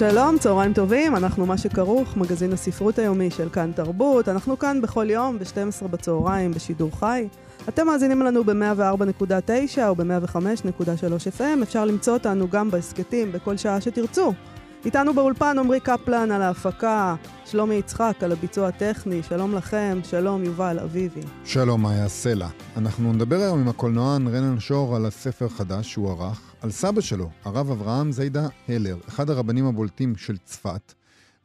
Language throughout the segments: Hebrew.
שלום, צהריים טובים, אנחנו מה שכרוך, מגזין הספרות היומי של כאן תרבות. אנחנו כאן בכל יום ב-12 בצהריים בשידור חי. אתם מאזינים לנו ב-104.9 או ב-105.3 FM, אפשר למצוא אותנו גם בהסכתים בכל שעה שתרצו. איתנו באולפן עמרי קפלן על ההפקה, שלומי יצחק על הביצוע הטכני, שלום לכם, שלום יובל אביבי. שלום מאיה סלע. אנחנו נדבר היום עם הקולנוען רנן שור על הספר חדש שהוא ערך, על סבא שלו, הרב אברהם זיידה הלר, אחד הרבנים הבולטים של צפת,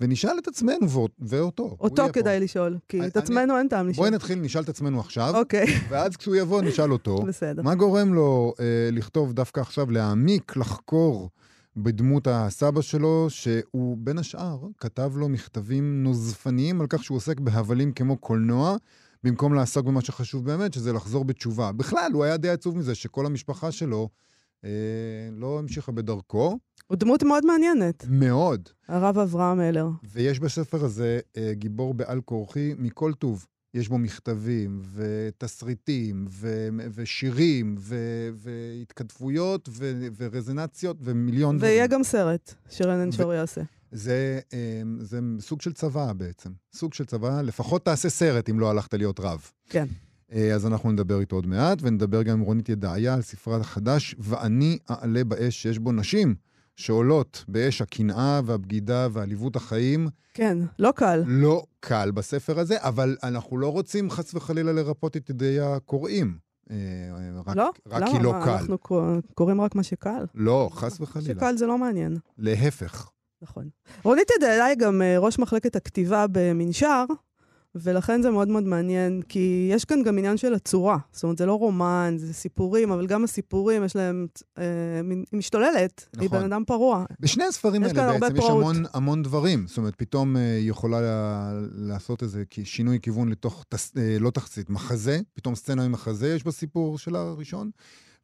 ונשאל את עצמנו ואותו. אותו כדאי פה. לשאול, כי אני, את עצמנו אין טעם לשאול. בואי נתחיל, נשאל את עצמנו עכשיו, אוקיי. ואז כשהוא יבוא נשאל אותו. בסדר. מה גורם לו אה, לכתוב דווקא עכשיו, להעמיק, לחקור בדמות הסבא שלו, שהוא בין השאר כתב לו מכתבים נוזפניים על כך שהוא עוסק בהבלים כמו קולנוע, במקום לעסוק במה שחשוב באמת, שזה לחזור בתשובה. בכלל, הוא היה די עצוב מזה שכל המשפחה שלו לא המשיכה בדרכו. הוא דמות מאוד מעניינת. מאוד. הרב אברהם אלר. ויש בספר הזה אה, גיבור בעל כורחי מכל טוב. יש בו מכתבים, ותסריטים, ו- ושירים, ו- והתכתבויות, ו- ורזונציות, ומיליון דברים. ויהיה גם סרט שרנן שור ו- יעשה. זה, אמ, זה סוג של צבא בעצם. סוג של צבא, לפחות תעשה סרט אם לא הלכת להיות רב. כן. אה, אז אנחנו נדבר איתו עוד מעט, ונדבר גם עם רונית ידעיה על ספרה החדש, ואני אעלה באש שיש בו נשים. שעולות באש הקנאה והבגידה ועליבות החיים. כן, לא קל. לא קל בספר הזה, אבל אנחנו לא רוצים חס וחלילה לרפות את ידי הקוראים. אה, רק, לא? רק למה? כי לא קל. אנחנו קוראים רק מה שקל. לא, חס וחלילה. שקל זה לא מעניין. להפך. נכון. רונית ידעי גם אה, ראש מחלקת הכתיבה במנשר, ולכן זה מאוד מאוד מעניין, כי יש כאן גם עניין של הצורה. זאת אומרת, זה לא רומן, זה סיפורים, אבל גם הסיפורים, יש להם... אה, היא משתוללת, נכון. היא בן אדם פרוע. בשני הספרים האלה בעצם יש המון, המון דברים. זאת אומרת, פתאום אה, היא יכולה לעשות איזה שינוי כיוון לתוך, תס, אה, לא תחסית, מחזה, פתאום סצנה ממחזה יש בסיפור שלה הראשון.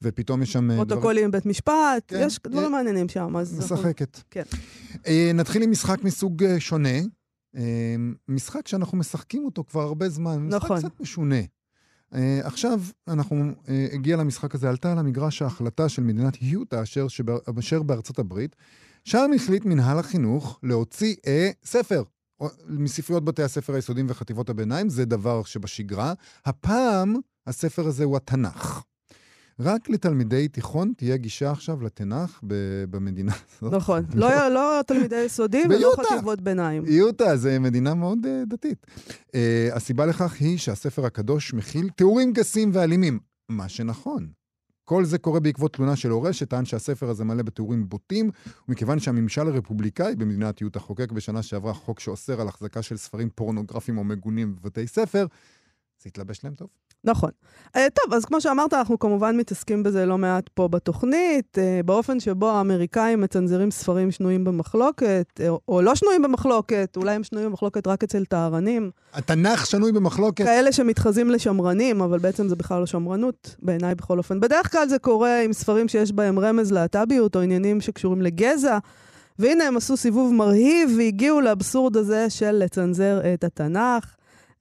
ופתאום יש שם... אה, פרוטוקולים. בבית משפט, כן, יש דברים כן. מעניינים שם, אז... משחקת. כן. נתחיל עם משחק מסוג שונה. אמ, משחק שאנחנו משחקים אותו כבר הרבה זמן, נכון. משחק קצת משונה. Uh, עכשיו אנחנו, uh, הגיע למשחק הזה, עלתה על המגרש ההחלטה של מדינת יוטה, אשר, שבר, אשר בארצות הברית, שם החליט מנהל החינוך להוציא uh, ספר מספריות בתי הספר היסודיים וחטיבות הביניים, זה דבר שבשגרה. הפעם הספר הזה הוא התנ"ך. רק לתלמידי תיכון תהיה גישה עכשיו לתנ"ך במדינה הזאת. נכון. לא, לא תלמידי יסודי ולא חטיבות ביניים. יוטה זה מדינה מאוד uh, דתית. Uh, הסיבה לכך היא שהספר הקדוש מכיל תיאורים גסים ואלימים. מה שנכון. כל זה קורה בעקבות תלונה של הורה שטען שהספר הזה מלא בתיאורים בוטים, ומכיוון שהממשל הרפובליקאי במדינת יוטה חוקק בשנה שעברה חוק שאוסר על החזקה של ספרים פורנוגרפיים או מגונים בבתי ספר, זה התלבש להם טוב. נכון. Uh, טוב, אז כמו שאמרת, אנחנו כמובן מתעסקים בזה לא מעט פה בתוכנית, uh, באופן שבו האמריקאים מצנזרים ספרים שנויים במחלוקת, uh, או לא שנויים במחלוקת, אולי הם שנויים במחלוקת רק אצל טהרנים. התנ"ך שנוי במחלוקת. כאלה שמתחזים לשמרנים, אבל בעצם זה בכלל לא שמרנות, בעיניי בכל אופן. בדרך כלל זה קורה עם ספרים שיש בהם רמז להט"ביות, או עניינים שקשורים לגזע. והנה הם עשו סיבוב מרהיב והגיעו לאבסורד הזה של לצנזר את התנ"ך.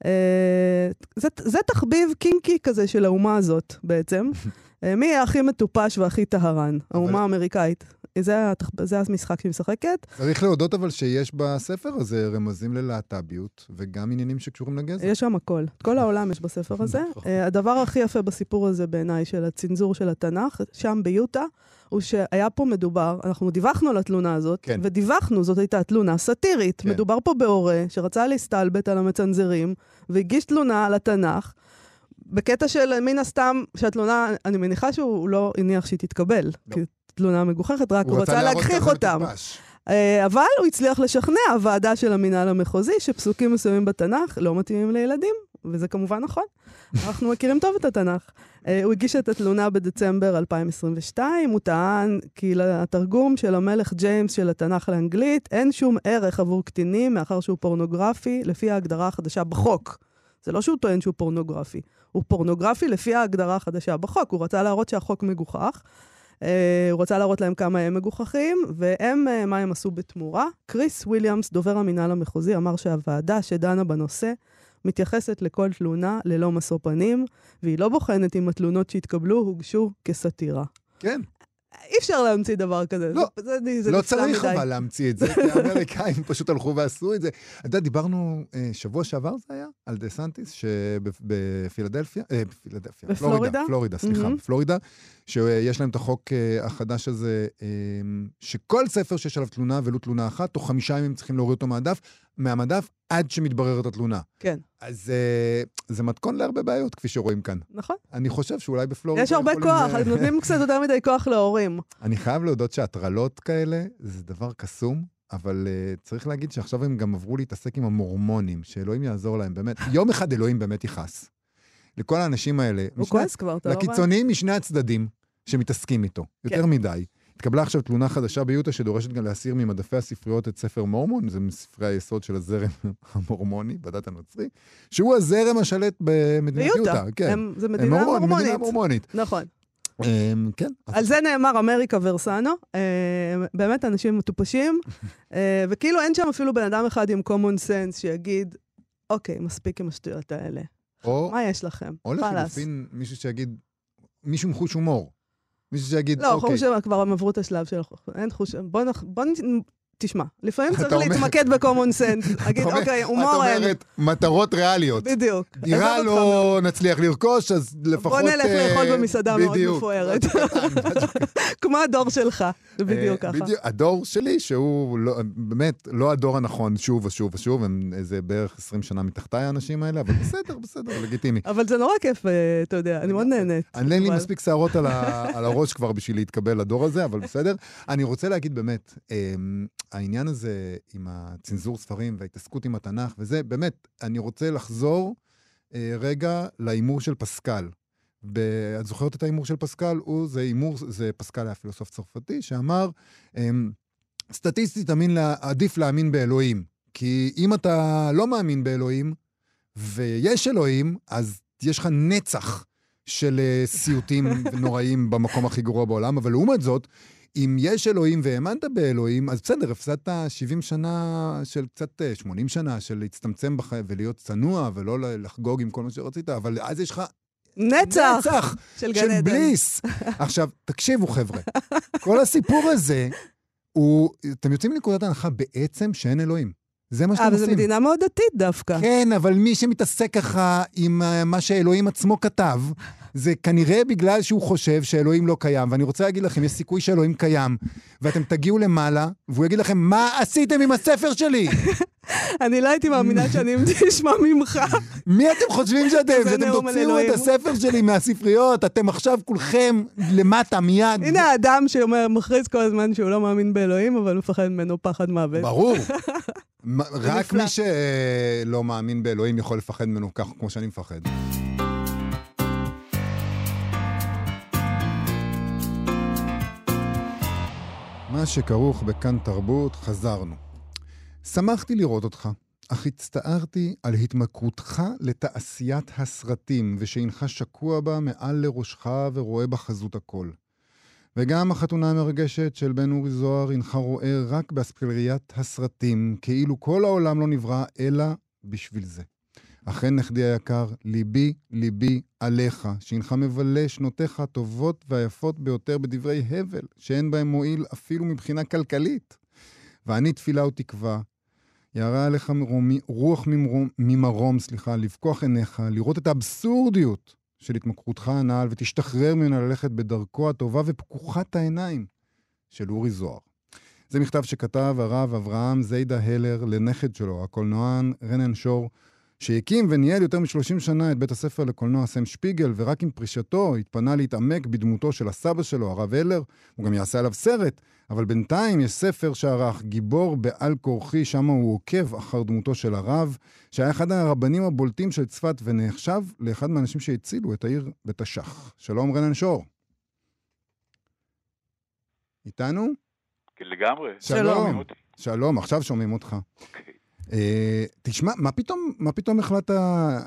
אה, זה, זה תחביב קינקי כזה של האומה הזאת בעצם. אה, מי הכי מטופש והכי טהרן? האומה האמריקאית. זה. זה המשחק שהיא משחקת. צריך להודות אבל שיש בספר הזה רמזים ללהט"ביות, וגם עניינים שקשורים לגזע. יש שם הכל. כל העולם יש בספר הזה. uh, הדבר הכי יפה בסיפור הזה בעיניי, של הצנזור של התנ"ך, שם ביוטה, הוא שהיה פה מדובר, אנחנו דיווחנו על התלונה הזאת, כן. ודיווחנו, זאת הייתה תלונה סאטירית. כן. מדובר פה בהורה שרצה להסתלבט על המצנזרים, והגיש תלונה על התנ"ך. בקטע של מן הסתם, שהתלונה, אני מניחה שהוא לא הניח שהיא תתקבל. לא. כי תלונה מגוחכת, רק הוא, הוא רצה להגחיך אותם. אה, אבל הוא הצליח לשכנע הוועדה של המינהל המחוזי שפסוקים מסוימים בתנ"ך לא מתאימים לילדים, וזה כמובן נכון. אנחנו מכירים טוב את התנ"ך. אה, הוא הגיש את התלונה בדצמבר 2022, הוא טען כי לתרגום של המלך ג'יימס של התנ"ך לאנגלית אין שום ערך עבור קטינים מאחר שהוא פורנוגרפי לפי ההגדרה החדשה בחוק. זה לא שהוא טוען שהוא פורנוגרפי, הוא פורנוגרפי לפי ההגדרה החדשה בחוק. הוא רצה להראות שהחוק מגוחך. אה, הוא רצה להראות להם כמה הם מגוחכים, והם, אה, מה הם עשו בתמורה? קריס וויליאמס, דובר המינהל המחוזי, אמר שהוועדה שדנה בנושא מתייחסת לכל תלונה ללא משוא פנים, והיא לא בוחנת אם התלונות שהתקבלו הוגשו כסאטירה. כן. אי אפשר להמציא דבר כזה. לא, זה, זה, זה לא צריך מדי. אבל להמציא את זה, כי האמריקאים פשוט הלכו ועשו את זה. אתה יודע, דיברנו, אה, שבוע שעבר זה היה, על דה סנטיס, שבפילדלפיה, אה, בפילדלפיה, בפלורידה? פלורידה, סליחה, מהמם. בפלורידה, שיש להם את החוק אה, החדש הזה, אה, שכל ספר שיש עליו תלונה, ולו תלונה אחת, תוך חמישה ימים צריכים להוריד אותו מהדף, מהמדף, עד שמתבררת התלונה. כן, אז אה, זה מתכון להרבה בעיות, כפי שרואים כאן. נכון. אני חושב שאולי בפלורידה יש הרבה כוח, אז נותנים קצת יותר מדי כוח להורים. אני חייב להודות שהטרלות כאלה זה דבר קסום, אבל uh, צריך להגיד שעכשיו הם גם עברו להתעסק עם המורמונים, שאלוהים יעזור להם, באמת. יום אחד אלוהים באמת יכעס. לכל האנשים האלה, הוא משני- כועס כבר, אתה לא רואה? לקיצוניים משני הצדדים שמתעסקים איתו, יותר כן. מדי. התקבלה עכשיו תלונה חדשה ביוטה שדורשת גם להסיר ממדפי הספריות את ספר מורמון, זה מספרי היסוד של הזרם המורמוני בדת הנוצרי, שהוא הזרם השלט במדינת ביוטה. יוטה. כן. הם- זה הם מדינה מורמון, מדינה מורמונית. מורמונית. נכון. אמ, כן. על זה נאמר אמריקה ורסנו. אה, באמת אנשים מטופשים, אה, וכאילו אין שם אפילו בן אדם אחד עם common sense שיגיד, אוקיי, מספיק עם השטויות האלה. או מה יש לכם? או חלאס. לחילופין, מישהו שיגיד, מישהו עם חוש הומור. מישהו שיגיד, לא, אוקיי, חוש כבר הם עברו את השלב של... אין חוש... בוא נח... בוא. תשמע, לפעמים צריך אומר- להתמקד ב-common sense. להגיד, אוקיי, את הומור אין. אומרת, מטרות ריאליות. בדיוק. דירה לא נצליח לרכוש, אז. לפחות... בוא נלך אה, לאכול במסעדה מאוד. מפוארת. כמו הדור שלך. זה בדיוק אה, ככה. בדיוק, הדור שלי, שהוא לא, באמת לא הדור הנכון שוב ושוב ושוב, הם איזה בערך 20 שנה מתחתיי האנשים האלה, אבל בסדר, בסדר, לגיטימי. אבל זה נורא כיף, אה, אתה יודע, אני מאוד נהנית. אני אין לי מספיק שערות על, הראש כבר בשביל להתקבל לדור הזה, אבל בסדר. אני רוצה להגיד באמת, אמ, העניין הזה עם הצנזור ספרים וההתעסקות עם התנ"ך וזה, באמת, אני רוצה לחזור אה, רגע להימור של פסקל. ב- את זוכרת את ההימור של פסקל? הוא, זה הימור, זה פסקל היה פילוסוף צרפתי, שאמר, אמ, סטטיסטית לה- עדיף להאמין באלוהים. כי אם אתה לא מאמין באלוהים, ויש אלוהים, אז יש לך נצח של אה, סיוטים נוראים במקום הכי גרוע בעולם, אבל לעומת זאת, אם יש אלוהים והאמנת באלוהים, אז בסדר, הפסדת 70 שנה של קצת אה, 80 שנה של להצטמצם בחיים ולהיות צנוע ולא לחגוג עם כל מה שרצית, אבל אז יש לך נצח נצח של גן של עדן. בליס. עכשיו, תקשיבו חבר'ה, כל הסיפור הזה הוא, אתם יוצאים מנקודת ההנחה בעצם שאין אלוהים. זה מה אה, שאתם אבל זו עושים. מדינה מאוד דתית דווקא. כן, אבל מי שמתעסק ככה עם אה, מה שאלוהים עצמו כתב, זה כנראה בגלל שהוא חושב שאלוהים לא קיים. ואני רוצה להגיד לכם, יש סיכוי שאלוהים קיים, ואתם תגיעו למעלה, והוא יגיד לכם, מה עשיתם עם הספר שלי? אני לא הייתי מאמינה שאני אשמע ממך. מי אתם חושבים שאתם? שאתם תוציאו את. הספר שלי מהספריות, אתם עכשיו כולכם למטה מיד. הנה האדם שאומר, מכריז כל הזמן שהוא לא מאמין באלוהים, אבל מפחד ממנו פחד מוות. ברור. רק. מי שלא מאמין באלוהים יכול לפחד ממנו כך כמו שאני מפחד. מה שכרוך בכאן תרבות, חזרנו. שמחתי לראות אותך, אך הצטערתי על התמכרותך לתעשיית הסרטים, ושאינך שקוע בה מעל לראשך ורואה בה חזות הכל. וגם החתונה המרגשת של בן אורי זוהר הנך רואה רק באספלריית הסרטים, כאילו כל העולם לא נברא אלא בשביל זה. אכן, נכדי היקר, ליבי ליבי עליך, שהנך מבלה שנותיך הטובות והיפות ביותר בדברי הבל, שאין בהם מועיל אפילו מבחינה כלכלית. ואני תפילה ותקווה, ירה עליך מרומי, רוח ממרום, ממרום, סליחה, לפקוח עיניך, לראות את האבסורדיות של התמכרותך הנעל, ותשתחרר ממנה ללכת בדרכו הטובה ופקוחת העיניים של אורי זוהר. זה מכתב שכתב הרב אברהם זיידה הלר לנכד שלו, הקולנוען רנן שור, שהקים וניהל יותר מ-30 שנה את בית הספר לקולנוע סם שפיגל, ורק עם פרישתו התפנה להתעמק בדמותו של הסבא שלו, הרב הלר. הוא גם יעשה עליו סרט, אבל בינתיים יש ספר שערך, גיבור בעל כורחי, שם הוא עוקב אחר דמותו של הרב, שהיה אחד הרבנים הבולטים של צפת ונחשב לאחד מהאנשים שהצילו את העיר בתש"ח. שלום רנן שור. איתנו? כן, לגמרי. שלום. אותי? שלום, עכשיו שומעים אותך. אוקיי. אה, תשמע, מה פתאום, מה פתאום החלטת,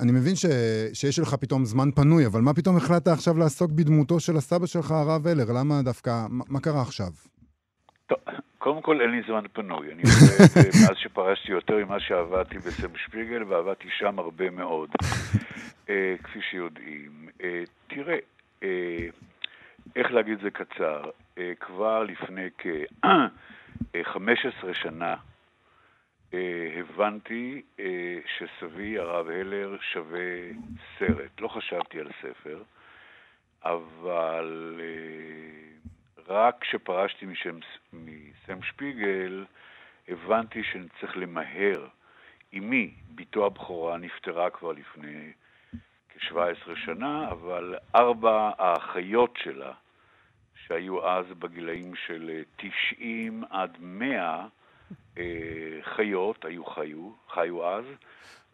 אני מבין ש, שיש לך פתאום זמן פנוי, אבל מה פתאום החלטת עכשיו לעסוק בדמותו של הסבא שלך, הרב הלר? למה דווקא, מה, מה קרה עכשיו? טוב, קודם כל אין לי זמן פנוי. אני עובד אה, מאז שפרשתי יותר ממה שעבדתי בסם שפיגל, ועבדתי שם הרבה מאוד, אה, כפי שיודעים. אה, תראה, אה, איך להגיד זה קצר? כבר לפני כ-15 שנה הבנתי אה, שסבי, הרב הלר, שווה סרט. לא חשבתי על ספר, אבל אה, רק כשפרשתי משם, מסם שפיגל, הבנתי שאני צריך למהר. אמי, בתו הבכורה, נפטרה כבר לפני כ-17 שנה, אבל ארבע האחיות שלה, שהיו אז בגילאים של אה, 90 עד 100, אה, חיות, היו חיו, חיו אז,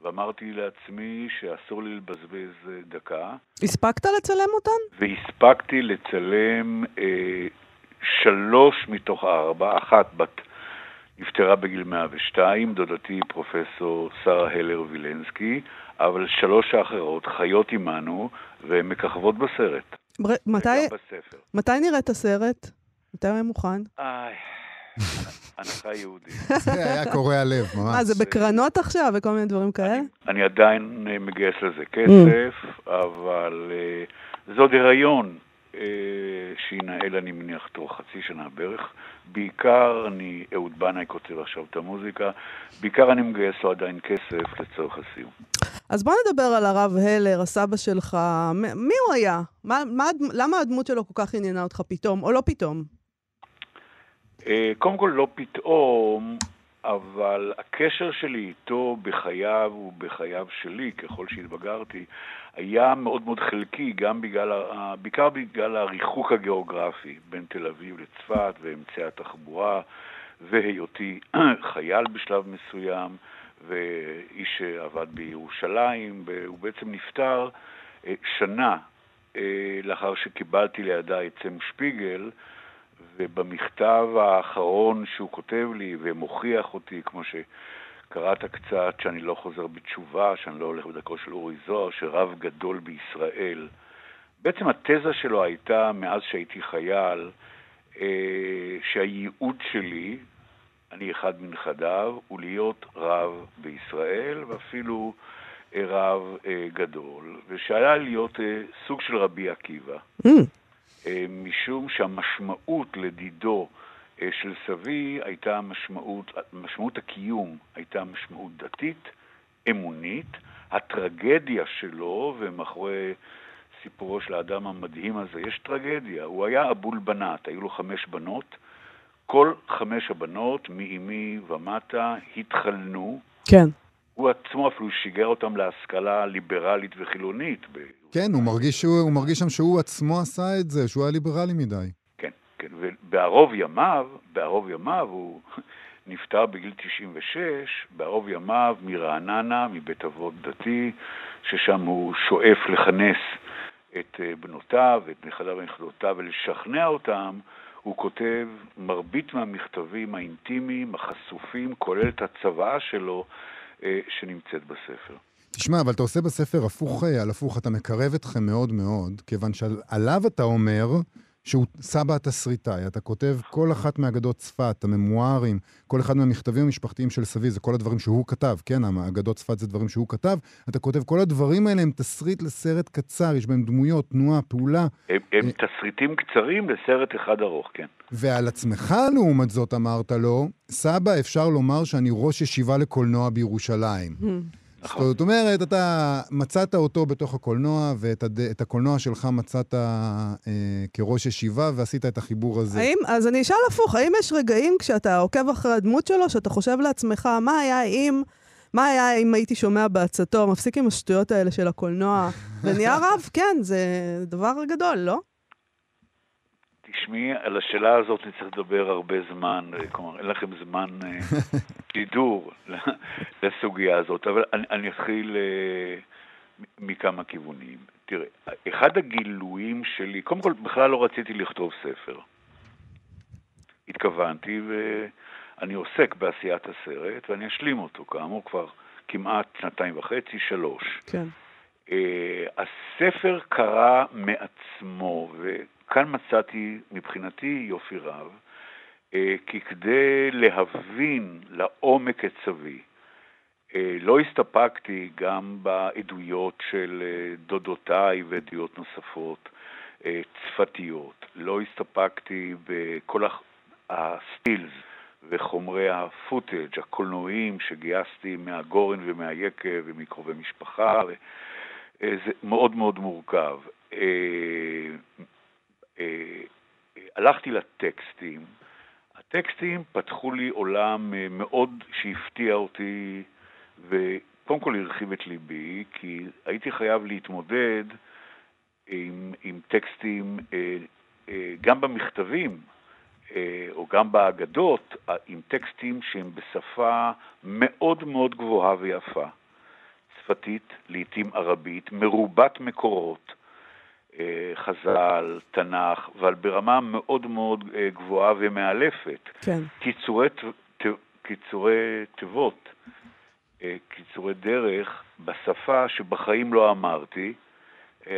ואמרתי לעצמי שאסור לי לבזבז אה, דקה, הספקת לצלם אותן? והספקתי לצלם אה, שלוש מתוך ארבע, אחת בת נפטרה בגיל 102, דודתי פרופסור שרה הלר וילנסקי, אבל שלוש האחרות חיות עמנו והן מככבות בסרט. בר- מתי, בספר. מתי נראה את הסרט? מתי הוא מוכן? איי, הנחה יהודית. זה היה קורע לב, ממש. מה, זה בקרנות עכשיו וכל מיני דברים כאלה? אני עדיין אה, מגייס לזה כסף, אבל אה, זה עוד הריון אה, שינהל, אני מניח, תוך חצי שנה בערך. בעיקר אני, אהוד בנאי כותב עכשיו את המוזיקה, בעיקר אני מגייס לו עדיין כסף לצורך הסיום. אז בוא נדבר על הרב הלר, הסבא שלך. מ- מי הוא היה? מה, מה, למה הדמות שלו כל כך עניינה אותך פתאום, או לא פתאום? אה, קודם כל, לא פתאום, אבל הקשר שלי איתו בחייו ובחייו שלי, ככל שהתבגרתי, היה מאוד מאוד חלקי, גם בגלל, בעיקר בגלל הריחוק הגיאוגרפי בין תל אביב לצפת ואמצעי התחבורה, והיותי חייל בשלב מסוים, ואיש שעבד בירושלים, והוא בעצם נפטר אה, שנה אה, לאחר שקיבלתי לידיי את סם שפיגל, ובמכתב האחרון שהוא כותב לי ומוכיח אותי, כמו שקראת קצת, שאני לא חוזר בתשובה, שאני לא הולך בדרכו של אורי זוהר, שרב גדול בישראל. בעצם התזה שלו הייתה, מאז שהייתי חייל, אה, שהייעוד שלי, אני אחד מנכדיו, הוא להיות רב בישראל, ואפילו אה, רב אה, גדול, ושהיה להיות סוג של רבי עקיבא. Mm, משום שהמשמעות לדידו אה, של סבי הייתה משמעות, משמעות הקיום הייתה משמעות דתית, אמונית, הטרגדיה שלו, ומאחורי סיפורו של האדם המדהים הזה יש טרגדיה, הוא היה אבול בנת, היו לו חמש בנות, כל חמש הבנות, מאימי ומטה, התחלנו, כן. הוא עצמו אפילו שיגר אותם להשכלה ליברלית וחילונית. ב- כן, הוא מרגיש, שהוא, הוא מרגיש שם שהוא עצמו עשה את זה, שהוא היה ליברלי מדי. כן, כן, ובערוב ימיו, בערוב ימיו הוא נפטר בגיל 96, בערוב ימיו מרעננה, מבית אבות דתי, ששם הוא שואף לכנס את אה, בנותיו, את נכדיו ונכדותיו ולשכנע אותם, הוא כותב מרבית מהמכתבים האינטימיים, החשופים, כולל את הצוואה שלו, שנמצאת בספר. תשמע, אבל אתה עושה בספר הפוך אה, על הפוך, אתה מקרב אתכם מאוד מאוד, כיוון שעליו אתה אומר שהוא סבא התסריטאי. אתה כותב כל אחת מאגדות צפת, הממוארים, כל אחד מהמכתבים המשפחתיים של סבי, זה כל הדברים שהוא כתב, כן? אגדות צפת זה דברים שהוא כתב. אתה כותב, כל הדברים האלה הם תסריט לסרט קצר, יש בהם דמויות, תנועה, פעולה. הם, הם תסריטים קצרים לסרט אחד ארוך, כן. ועל עצמך, לעומת זאת, אמרת לו, סבא, אפשר לומר שאני ראש ישיבה לקולנוע בירושלים. נכון. זאת אומרת, אתה מצאת אותו בתוך הקולנוע, ואת הד... הקולנוע שלך מצאת אה, כראש ישיבה, ועשית את החיבור הזה. האם, אז אני אשאל הפוך, האם יש רגעים כשאתה עוקב אחרי הדמות שלו, שאתה חושב לעצמך, מה היה אם מה היה אם הייתי שומע בעצתו, מפסיק עם השטויות האלה של הקולנוע, ונהיה רב? כן, זה דבר גדול, לא? תשמעי, על השאלה הזאת נצטרך לדבר הרבה זמן, אה, כלומר, אין לכם זמן אה, גידור לסוגיה הזאת, אבל אני, אני אתחיל אה, מכמה כיוונים. תראה, אחד הגילויים שלי, קודם כל, בכלל לא רציתי לכתוב ספר. התכוונתי, ואני עוסק בעשיית הסרט, ואני אשלים אותו, כאמור, כבר כמעט שנתיים וחצי, שלוש. כן. Uh, הספר קרה מעצמו, וכאן מצאתי מבחינתי יופי רב, uh, כי כדי להבין לעומק את סבי, uh, לא הסתפקתי גם בעדויות של uh, דודותיי ועדויות נוספות, uh, צפתיות, לא הסתפקתי בכל הסטילס וחומרי הפוטאג', הקולנועים שגייסתי מהגורן ומהיקב ומקרובי משפחה. זה מאוד מאוד מורכב. הלכתי לטקסטים, הטקסטים פתחו לי עולם מאוד שהפתיע אותי וקודם כל הרחיב את ליבי, כי הייתי חייב להתמודד עם, עם טקסטים גם במכתבים או גם באגדות, עם טקסטים שהם בשפה מאוד מאוד גבוהה ויפה. שפתית, לעתים ערבית, מרובת מקורות, חז"ל, תנ"ך, אבל ברמה מאוד מאוד גבוהה ומאלפת. כן. קיצורי, קיצורי תיבות, קיצורי דרך בשפה שבחיים לא אמרתי.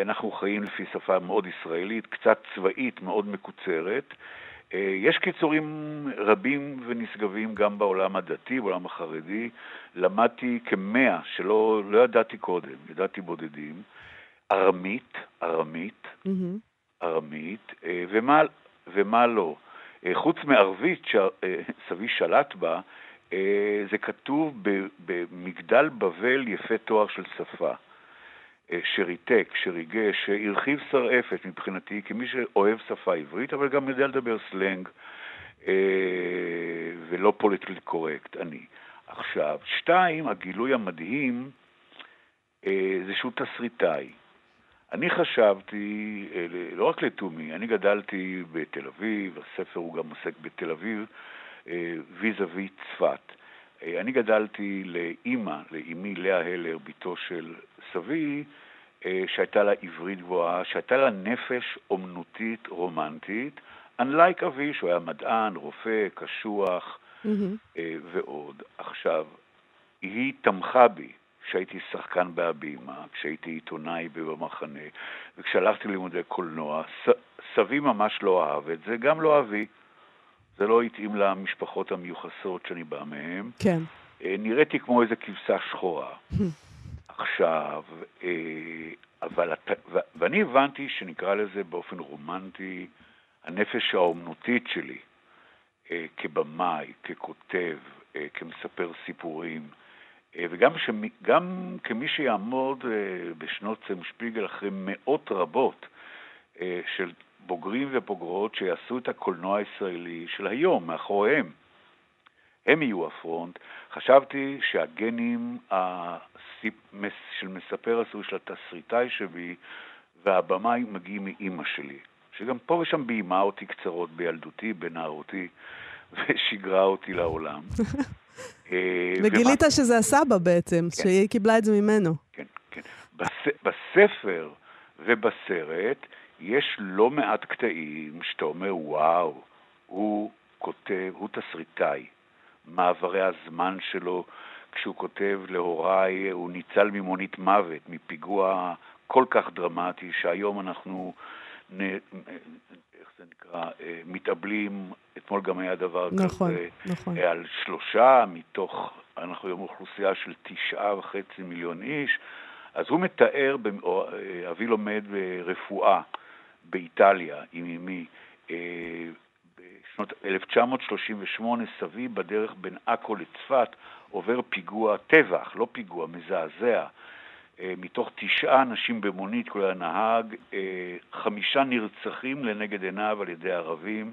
אנחנו חיים לפי שפה מאוד ישראלית, קצת צבאית, מאוד מקוצרת. יש קיצורים רבים ונשגבים גם בעולם הדתי, בעולם החרדי. למדתי כמאה שלא לא ידעתי קודם, ידעתי בודדים. ארמית, ארמית, mm-hmm. ארמית, ומה, ומה לא. חוץ מערבית שסבי שלט בה, זה כתוב במגדל בבל יפה תואר של שפה. שריתק, שריגש, שהרחיב שרעפת מבחינתי כמי שאוהב שפה עברית, אבל גם יודע לדבר סלנג ולא politically correct, אני. עכשיו, שתיים, הגילוי המדהים זה שהוא תסריטאי. אני חשבתי, לא רק לתומי, אני גדלתי בתל אביב, הספר הוא גם עוסק בתל אביב, ויזה וי צפת. אני גדלתי לאימא, לאימי לאה הלר, בתו של סבי, שהייתה לה עברית גבוהה, שהייתה לה נפש אומנותית רומנטית, unlike אבי, שהוא היה מדען, רופא, קשוח mm-hmm. ועוד. עכשיו, היא תמכה בי כשהייתי שחקן בהבימה, כשהייתי עיתונאי במחנה, וכשהלכתי ללימודי קולנוע, ס, סבי ממש לא אהב את זה, גם לא אבי. זה לא התאים למשפחות המיוחסות שאני בא מהן. כן. נראיתי כמו איזה כבשה שחורה. עכשיו, אבל, ואני הבנתי שנקרא לזה באופן רומנטי הנפש האומנותית שלי, כבמאי, ככותב, כמספר סיפורים, וגם שמי, גם כמי שיעמוד בשנות סם שפיגל אחרי מאות רבות של בוגרים ובוגרות שיעשו את הקולנוע הישראלי של היום, מאחוריהם. הם יהיו הפרונט. חשבתי שהגנים של מספר הסורי של התסריטאי שבי והבמאי מגיעים מאימא שלי, שגם פה ושם ביימה אותי קצרות בילדותי, בנערותי, ושיגרה אותי לעולם. וגילית שזה הסבא בעצם, כן. שהיא קיבלה את זה ממנו. כן, כן. בספר ובסרט יש לא מעט קטעים שאתה אומר, וואו, הוא כותב, הוא תסריטאי. מעברי הזמן שלו, כשהוא כותב להוריי, הוא ניצל ממונית מוות, מפיגוע כל כך דרמטי, שהיום אנחנו, נ... איך זה נקרא, מתאבלים, אתמול גם היה דבר נכון, כזה, נכון. על שלושה מתוך, אנחנו היום אוכלוסייה של תשעה וחצי מיליון איש, אז הוא מתאר, אבי לומד ברפואה באיטליה עם אמי, בשנות 1938 סבי בדרך בין עכו לצפת עובר פיגוע טבח, לא פיגוע, מזעזע. מתוך תשעה אנשים במונית, כולל הנהג, חמישה נרצחים לנגד עיניו על ידי ערבים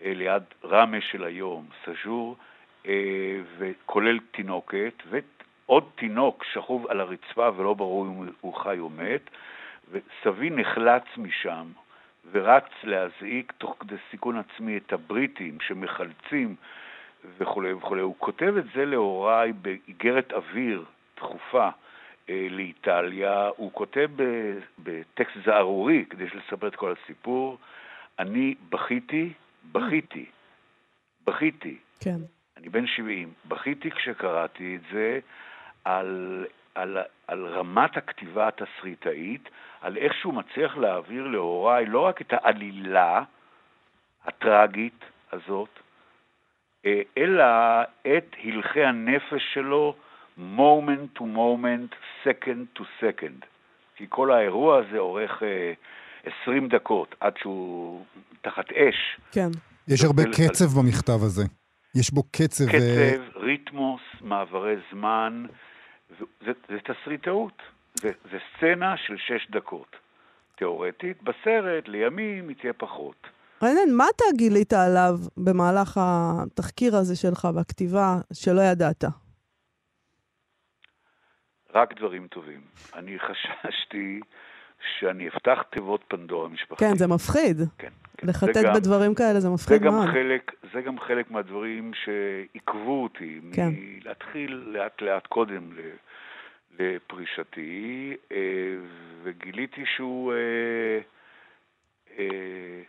ליד ראמה של היום, סאג'ור, וכולל תינוקת, עוד תינוק שכוב על הרצפה ולא ברור אם הוא חי או מת, וסבי נחלץ משם ורץ להזעיק תוך כדי סיכון עצמי את הבריטים שמחלצים וכולי וכולי. הוא כותב את זה להוריי באיגרת אוויר דחופה אה, לאיטליה, הוא כותב בטקסט זערורי כדי לספר את כל הסיפור. אני בכיתי, בכיתי, בכיתי. כן. אני בן 70. בכיתי כשקראתי את זה על, על, על רמת הכתיבה התסריטאית, על איך שהוא מצליח להעביר להוריי לא רק את העלילה הטראגית הזאת, אה, אלא את הלכי הנפש שלו moment to moment, second to second. כי כל האירוע הזה אורך אה, 20 דקות עד שהוא תחת אש. כן. יש הרבה קצב במכתב הזה. יש בו קצב... אה, קצב, ו... ריתמוס, מעברי זמן, זה, זה תסריטאות. זה, זה סצנה של שש דקות. תיאורטית, בסרט לימים היא תהיה פחות. רנן, מה אתה גילית עליו במהלך התחקיר הזה שלך והכתיבה שלא ידעת? רק דברים טובים. אני חששתי שאני אפתח תיבות פנדורה משפחתית. כן, זה מפחיד. כן. כן. לחטט גם, בדברים כאלה זה מפחיד זה מאוד. חלק, זה גם חלק מהדברים שעיכבו אותי כן. מלהתחיל לאט לאט קודם לפרישתי, אה, וגיליתי שהוא... אה, אה,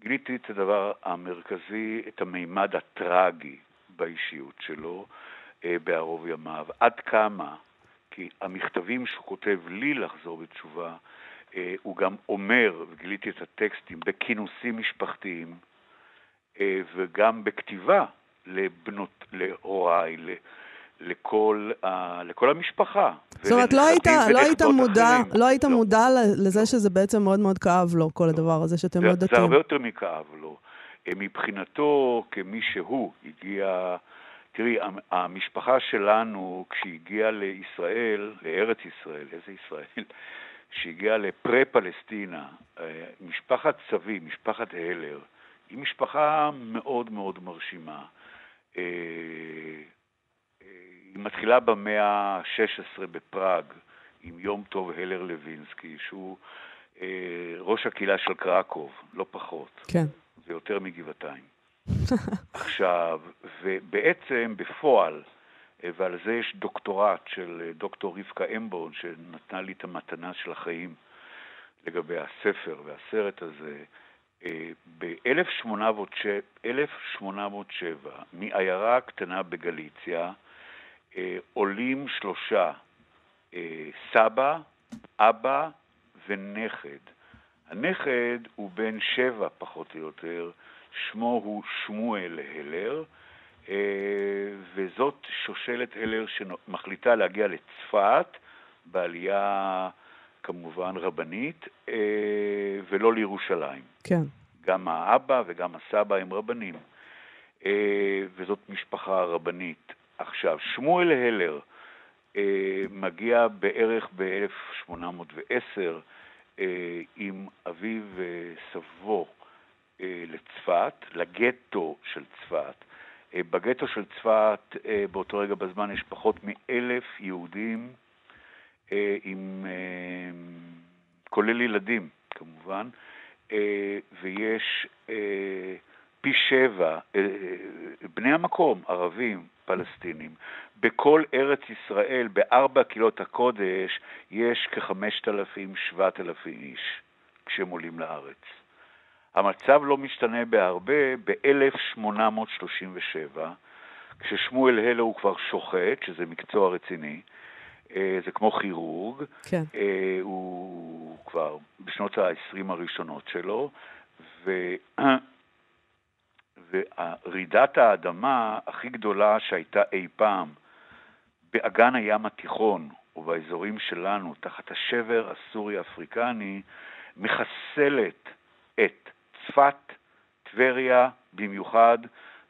גיליתי את הדבר המרכזי, את המימד הטרגי באישיות שלו בערוב ימיו. עד כמה, כי המכתבים שהוא כותב לי לחזור בתשובה, הוא גם אומר, וגיליתי את הטקסטים, בכינוסים משפחתיים, וגם בכתיבה לבנות, להוריי, לכל, uh, לכל המשפחה. זאת אומרת, לא היית, לא היית מודע, לא היית לא. מודע לזה. שזה בעצם מאוד מאוד כאב לו, כל לא. הדבר הזה שאתם לא דתיים. זה הרבה יותר מכאב לו. אה, מבחינתו, כמי שהוא, הגיע... תראי, המשפחה שלנו, כשהיא הגיעה לישראל, לארץ ישראל, איזה ישראל? כשהגיעה לפרה-פלסטינה, אה, משפחת סבי, משפחת הלר, היא משפחה מאוד מאוד מרשימה. היא מתחילה במאה ה-16 בפראג, עם יום טוב הלר לוינסקי, שהוא אה, ראש הקהילה של קרקוב, לא פחות. כן. זה יותר מגבעתיים. עכשיו, ובעצם בפועל, אה, ועל זה יש דוקטורט של אה, דוקטור רבקה אמבורן, שנתנה לי את המתנה של החיים לגבי הספר והסרט הזה, אה, ב-1807, מעיירה קטנה בגליציה, עולים שלושה, סבא, אבא ונכד. הנכד הוא בן שבע פחות או יותר, שמו הוא שמואל הלר, אה, וזאת שושלת הלר שמחליטה להגיע לצפת בעלייה כמובן רבנית, ולא לירושלים. כן. גם האבא וגם הסבא הם רבנים, וזאת משפחה רבנית. עכשיו, שמואל הלר אה, מגיע בערך ב-1810 אה, עם אביו וסבו אה, לצפת, לגטו של צפת. אה, בגטו של צפת אה, באותו רגע בזמן יש פחות מאלף יהודים, אה, עם, אה, כולל ילדים כמובן, אה, ויש אה, פי שבע, אה, בני המקום, ערבים, פלסטינים. בכל ארץ ישראל, בארבע קהילות הקודש, יש כ-5,000-7,000 איש כשהם עולים לארץ. המצב לא משתנה בהרבה ב-1837, כששמואל הלו הוא כבר שוחט, שזה מקצוע רציני, אה, זה כמו כירורג, כן. אה, הוא כבר בשנות ה-20 הראשונות שלו, ו... ורעידת האדמה הכי גדולה שהייתה אי פעם באגן הים התיכון ובאזורים שלנו, תחת השבר הסורי-אפריקני, מחסלת את צפת, טבריה במיוחד,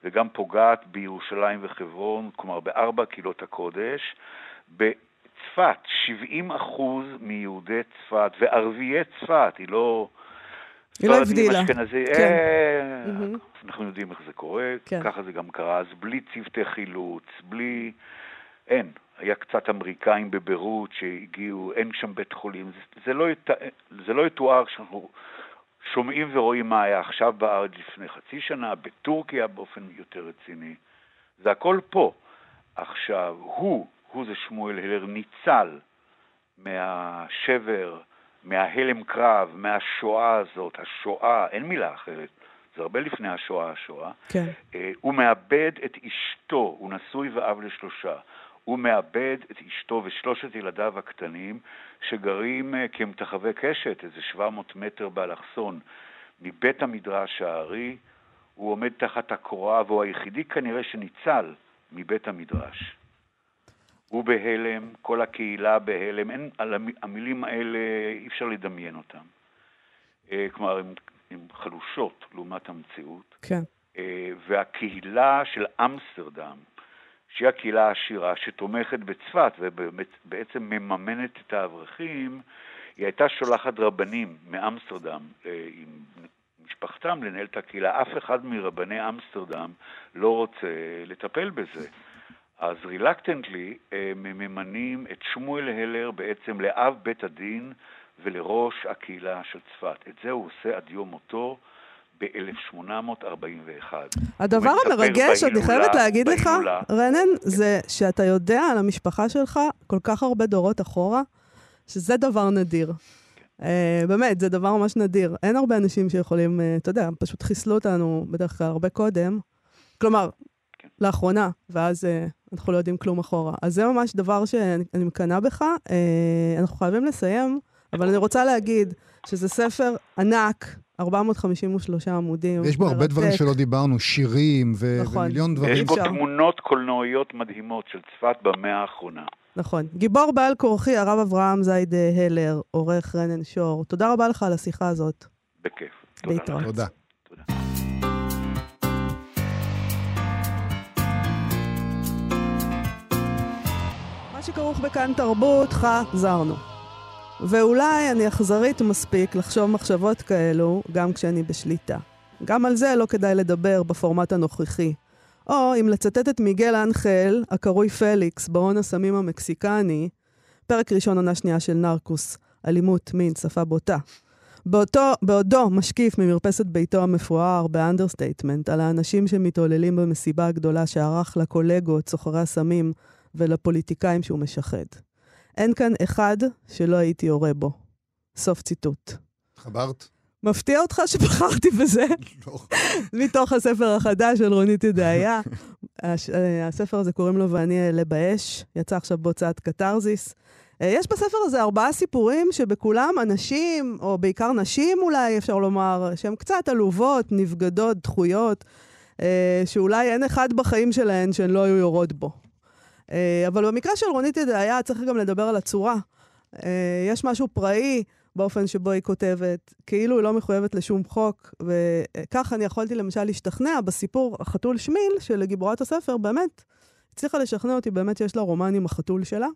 וגם פוגעת בירושלים וחברון, כלומר בארבע קהילות הקודש. בצפת, 70 אחוז מיהודי צפת וערביי צפת, היא לא... היא לא הבדילה. אשכנזי, כן. אה, אנחנו יודעים איך זה קורה, כן. ככה זה גם קרה, אז בלי צוותי חילוץ, בלי... אין. היה קצת אמריקאים בביירות שהגיעו, אין שם בית חולים. זה, זה, לא, ית, זה לא יתואר כשאנחנו שומעים ורואים מה היה עכשיו בארץ לפני חצי שנה, בטורקיה באופן יותר רציני. זה הכל פה. עכשיו, הוא, הוא זה שמואל הלר, ניצל מהשבר, מההלם קרב, מהשואה הזאת, השואה, אין מילה אחרת, זה הרבה לפני השואה, השואה. כן. אה, הוא מאבד את אשתו, הוא נשוי ואב לשלושה. הוא מאבד את אשתו ושלושת ילדיו הקטנים, שגרים אה, כמתחווי קשת, איזה 700 מטר באלכסון, מבית המדרש הארי. הוא עומד תחת הקורה, והוא היחידי כנראה שניצל מבית המדרש. הוא בהלם, כל הקהילה בהלם, אין, על המילים האלה אי אפשר לדמיין אותם. אה, כלומר, הן חלושות לעומת המציאות. כן. אה, והקהילה של אמסטרדם, שהיא הקהילה העשירה שתומכת בצפת ובעצם מממנת את האברכים, היא הייתה שולחת רבנים מאמסטרדם אה, עם משפחתם לנהל את הקהילה. אף אחד מרבני אמסטרדם לא רוצה לטפל בזה. אז רילקטנטלי הם ממנים את שמואל הלר בעצם לאב בית הדין ולראש הקהילה של צפת. את זה הוא עושה עד יום מותו ב-1841. הדבר המרגש, אני חייבת להגיד לך. רנן, זה שאתה יודע על המשפחה שלך כל כך הרבה דורות אחורה, שזה דבר נדיר. אה, באמת, זה דבר ממש נדיר. אין הרבה אנשים שיכולים, אה, אתה יודע, פשוט חיסלו אותנו בדרך כלל הרבה קודם. כלומר, כן. לאחרונה, ואז אה, אנחנו לא יודעים כלום אחורה. אז זה ממש דבר שאני אני מקנאה בך. אה, אנחנו חייבים לסיים, אבל אני רוצה להגיד שזה ספר ענק, 453 עמודים. ויש בו הרבה. דברים שלא דיברנו, שירים ו- נכון. ומיליון יש דברים. בו אפשר. תמונות קולנועיות מדהימות של צפת במאה האחרונה. נכון. גיבור בעל כורחי, הרב אברהם זייד הלר, עורך רנן שור. תודה רבה לך על השיחה הזאת. בכיף. תודה. תודה. מה שכרוך בכאן תרבות, חזרנו. ואולי אני אכזרית מספיק לחשוב מחשבות כאלו גם כשאני בשליטה. גם על זה לא כדאי לדבר בפורמט הנוכחי. או אם לצטט את מיגל אנחל, הקרוי פליקס, ברון הסמים המקסיקני, פרק ראשון עונה שנייה של נרקוס, אלימות, מין, שפה בוטה. באותו, בעודו משקיף ממרפסת ביתו המפואר ב understatement על האנשים שמתעוללים במסיבה הגדולה שערך לקולגות, סוחרי הסמים ולפוליטיקאים שהוא משחד. אין כאן אחד שלא הייתי יורה בו. סוף ציטוט. חברת? מפתיע אותך שבחרתי בזה? לא. מתוך הספר החדש של רונית ידעיה. הש- הספר הזה קוראים לו ואני אעלה באש, יצא עכשיו בהוצאת קתרזיס. אה, יש בספר הזה ארבעה סיפורים שבכולם אנשים, או בעיקר נשים אולי, אפשר לומר, שהן קצת עלובות, נבגדות, דחויות, אה, שאולי אין אחד בחיים שלהן שהן לא היו יורות בו. אה, אבל במקרה של רונית ידעיה צריך גם לדבר על הצורה. אה, יש משהו פראי באופן שבו היא כותבת, כאילו היא לא מחויבת לשום חוק, וכך אני יכולתי למשל להשתכנע בסיפור החתול שמיל, שלגיבורת הספר באמת הצליחה לשכנע אותי באמת שיש לה רומן עם החתול שלה,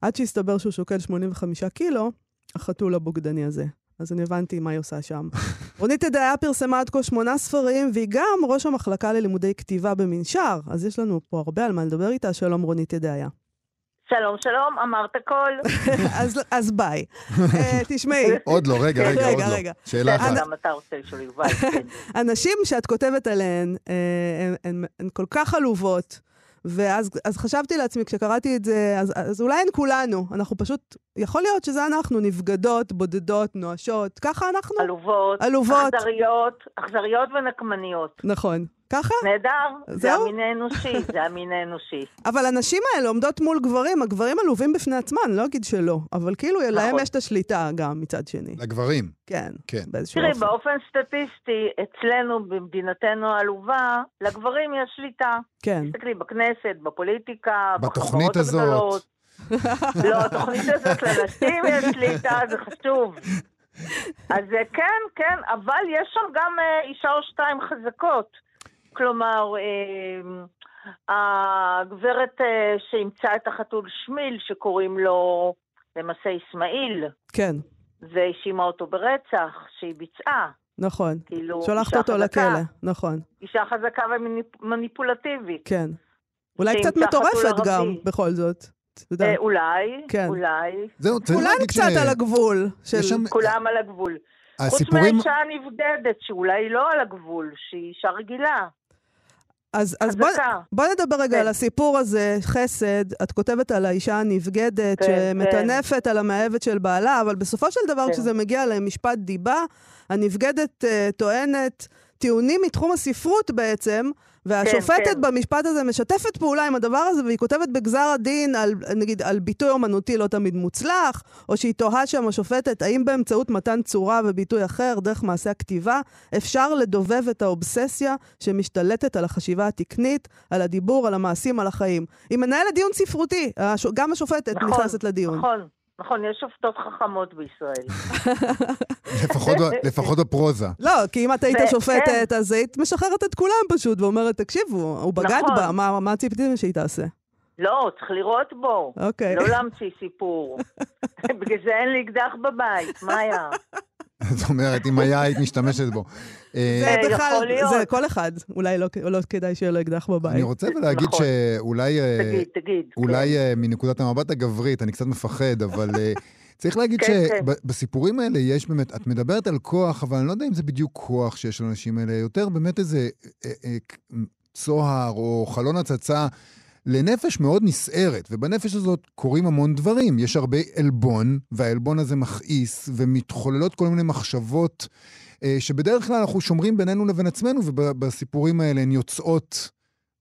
עד שהסתבר שהוא שוקל 85 קילו, החתול הבוגדני הזה. אז אני הבנתי מה היא עושה שם. רונית ידעיה פרסמה עד כה שמונה ספרים, והיא גם ראש המחלקה ללימודי כתיבה במנשר, אז יש לנו פה הרבה על מה לדבר איתה. שלום רונית ידעיה. שלום, שלום, אמרת הכל. אז, אז ביי. אה, תשמעי, עוד לא, רגע, רגע, עוד. לא. שאלה אחת. גם אתה רוצה לשאול, יובל, כן. הנשים שאת כותבת עליהן, אה, הן כל כך עלובות, ואז אז חשבתי לעצמי, כשקראתי את זה, אז, אז אולי הן כולנו, אנחנו פשוט, יכול להיות שזה אנחנו, נבגדות, בודדות, נואשות, ככה אנחנו. עלובות, עלובות. אכזריות, אכזריות ונקמניות. נכון. ככה? נהדר, זה? המין האנושי, זה המין האנושי. אבל הנשים האלה עומדות מול גברים, הגברים עלובים בפני עצמם, אני לא אגיד שלא, אבל כאילו להם נכון. יש את השליטה גם מצד שני. לגברים, כן, כן. באיזשהו תראי, אופן. באופן סטטיסטי, אצלנו, במדינתנו העלובה, לגברים יש שליטה. כן. תסתכלי, בכנסת, בפוליטיקה, בתוכנית הזאת. הגדולות. לא, התוכנית הזאת לנשים יש שליטה, זה חשוב. אז אה, כן, כן, אבל יש שם גם אה, אישה או שתיים חזקות. כלומר, אה, הגברת אה, שאימצה את החתול שמיל, שקוראים לו למעשה אסמאעיל, כן, והאשימה אותו ברצח שהיא ביצעה. נכון. כאילו, שולחת אותו חזקה. לכלא, נכון, אישה חזקה ומניפולטיבית. כן. אולי קצת מטורפת גם, ערבי. בכל זאת. אה, אולי, כן. אולי. זהו, צריך אולי להגיד קצת על הגבול. של... שם- כולם על הגבול. חוץ הסיפורים... מהאישה הנבגדת, שאולי היא לא על הגבול, שהיא אישה רגילה. אז, אז בוא. בוא נדבר רגע כן. על הסיפור הזה, חסד. את כותבת על האישה הנבגדת, כן, שמטנפת על המאהבת של בעלה, אבל בסופו של דבר, כן. כשזה מגיע למשפט דיבה, הנבגדת uh, טוענת טיעונים מתחום הספרות בעצם, והשופטת כן. במשפט הזה משתפת פעולה עם הדבר הזה, והיא כותבת בגזר הדין, על, נגיד, על ביטוי אומנותי לא תמיד מוצלח, או שהיא תוהה שם השופטת, האם באמצעות מתן צורה וביטוי אחר, דרך מעשה הכתיבה, אפשר לדובב את האובססיה שמשתלטת על החשיבה התקנית, על הדיבור, על המעשים, על החיים. היא מנהלת דיון ספרותי, גם השופטת נכון, נכנסת לדיון. נכון, נכון, יש שופטות חכמות בישראל. לפחות בפרוזה. לא, כי אם את היית שופטת, אז היית משחררת את כולם פשוט, ואומרת, תקשיבו, הוא בגד נכון. בה, מה- מה ציפיתם שהיא תעשה? לא, צריך לראות בו. אוקיי. לא להמציא סיפור. בגלל זה אין לי אקדח בבית, מה היה? זאת אומרת, אם היה, היית משתמשת בו. אה, זה יכול בכלל, להיות. זה כל אחד. אולי לא, לא כדאי שיהיה לו אקדח בבית. אני רוצה להגיד נכון. שאולי... אה, תגיד, תגיד. אולי כן. אה, מנקודת המבט הגברית, אני קצת מפחד, אבל צריך להגיד כן, כן. שבסיפורים האלה יש באמת, את מדברת על כוח, אבל אני לא יודע אם זה בדיוק כוח שיש לאנשים האלה, יותר באמת איזה צוהר או חלון הצצה. לנפש מאוד נסערת, ובנפש הזאת קורים המון דברים. יש הרבה עלבון, והעלבון הזה מכעיס, ומתחוללות כל מיני מחשבות אה, שבדרך כלל אנחנו שומרים בינינו לבין עצמנו, ובסיפורים האלה הן יוצאות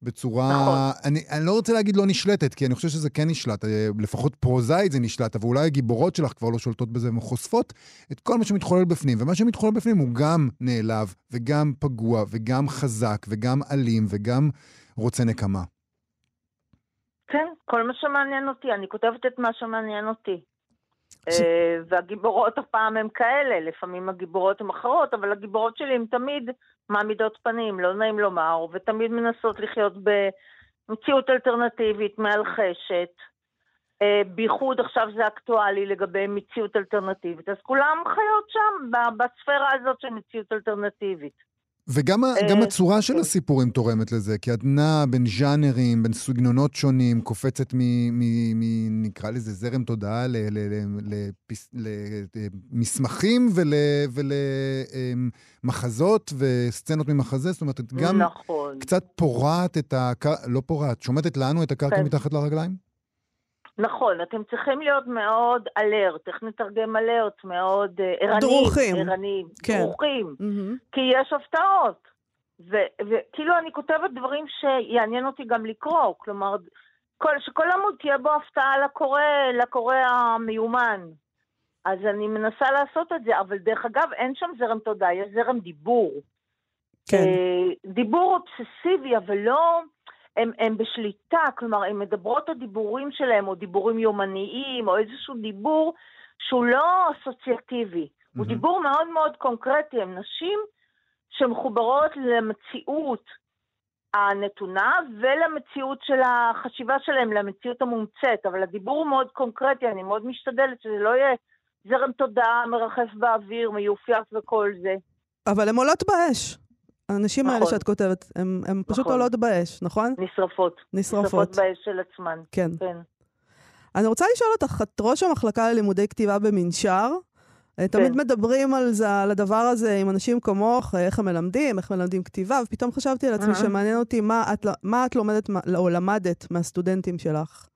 בצורה... נכון. אני, אני לא רוצה להגיד לא נשלטת, כי אני חושב שזה כן נשלט, אה, לפחות פרוזאית זה נשלט, אבל אולי הגיבורות שלך כבר לא שולטות בזה, והן חושפות את כל מה שמתחולל בפנים. ומה שמתחולל בפנים הוא גם נעלב, וגם פגוע, וגם חזק, וגם אלים, וגם רוצה נקמה. כן, כל מה שמעניין אותי, אני כותבת את מה שמעניין אותי. ש- אה, והגיבורות הפעם הן כאלה, לפעמים הגיבורות הן אחרות, אבל הגיבורות שלי הן תמיד מעמידות פנים, לא נעים לומר, ותמיד מנסות לחיות במציאות אלטרנטיבית, מאלחשת. אה, בייחוד עכשיו זה אקטואלי לגבי מציאות אלטרנטיבית, אז כולם חיות שם, בספירה הזאת של מציאות אלטרנטיבית. וגם ה- אה, גם הצורה של כן. הסיפורים תורמת לזה, כי את נעה בין ז'אנרים, בין סגנונות שונים, קופצת מ... מ- מ- נקרא לזה זרם תודעה למסמכים ולמחזות וסצנות ממחזה, זאת אומרת, את גם נכון. קצת פורעת את הקרקע, לא פורעת, שומטת לנו את הקרקע כן. מתחת לרגליים? נכון, אתם צריכים להיות מאוד אלרט, איך נתרגם אלרט? מאוד אה, ערניים. דרוכים. ערניים, כן. דרוכים. מהמם. כי יש הפתעות. ו- וכאילו אני כותבת דברים שיעניין אותי גם לקרוא, כלומר, כל, שכל עמוד תהיה בו הפתעה לקורא, לקורא המיומן. אז אני מנסה לעשות את זה, אבל דרך אגב, אין שם זרם תודעה, יש זרם דיבור. כן. אה, דיבור אובססיבי, אבל לא... הם, הם בשליטה, כלומר, הן מדברות את הדיבורים שלהם, או דיבורים יומניים, או איזשהו דיבור שהוא לא אסוציאטיבי. הוא מהמם. דיבור מאוד מאוד קונקרטי. הן נשים שמחוברות למציאות הנתונה ולמציאות של החשיבה שלהם, למציאות המומצאת, אבל הדיבור הוא מאוד קונקרטי, אני מאוד משתדלת שזה לא יהיה זרם תודעה מרחף באוויר, מיופייף וכל זה. אבל הן עולות באש. הנשים האלה נכון. שאת כותבת, הן הן פשוט נכון. עולות באש, נכון? נשרפות. נשרפות. באש של עצמן. כן. כן. אני רוצה לשאול אותך, את ראש המחלקה ללימודי כתיבה במנשר. אה, תמיד כן. מדברים על, זה, על הדבר הזה עם אנשים כמוך, אה, איך הם מלמדים, איך מלמדים כתיבה, ופתאום חשבתי על עצמי אהה. שמעניין אותי מה את, מה את לומדת או למדת מהסטודנטים שלך.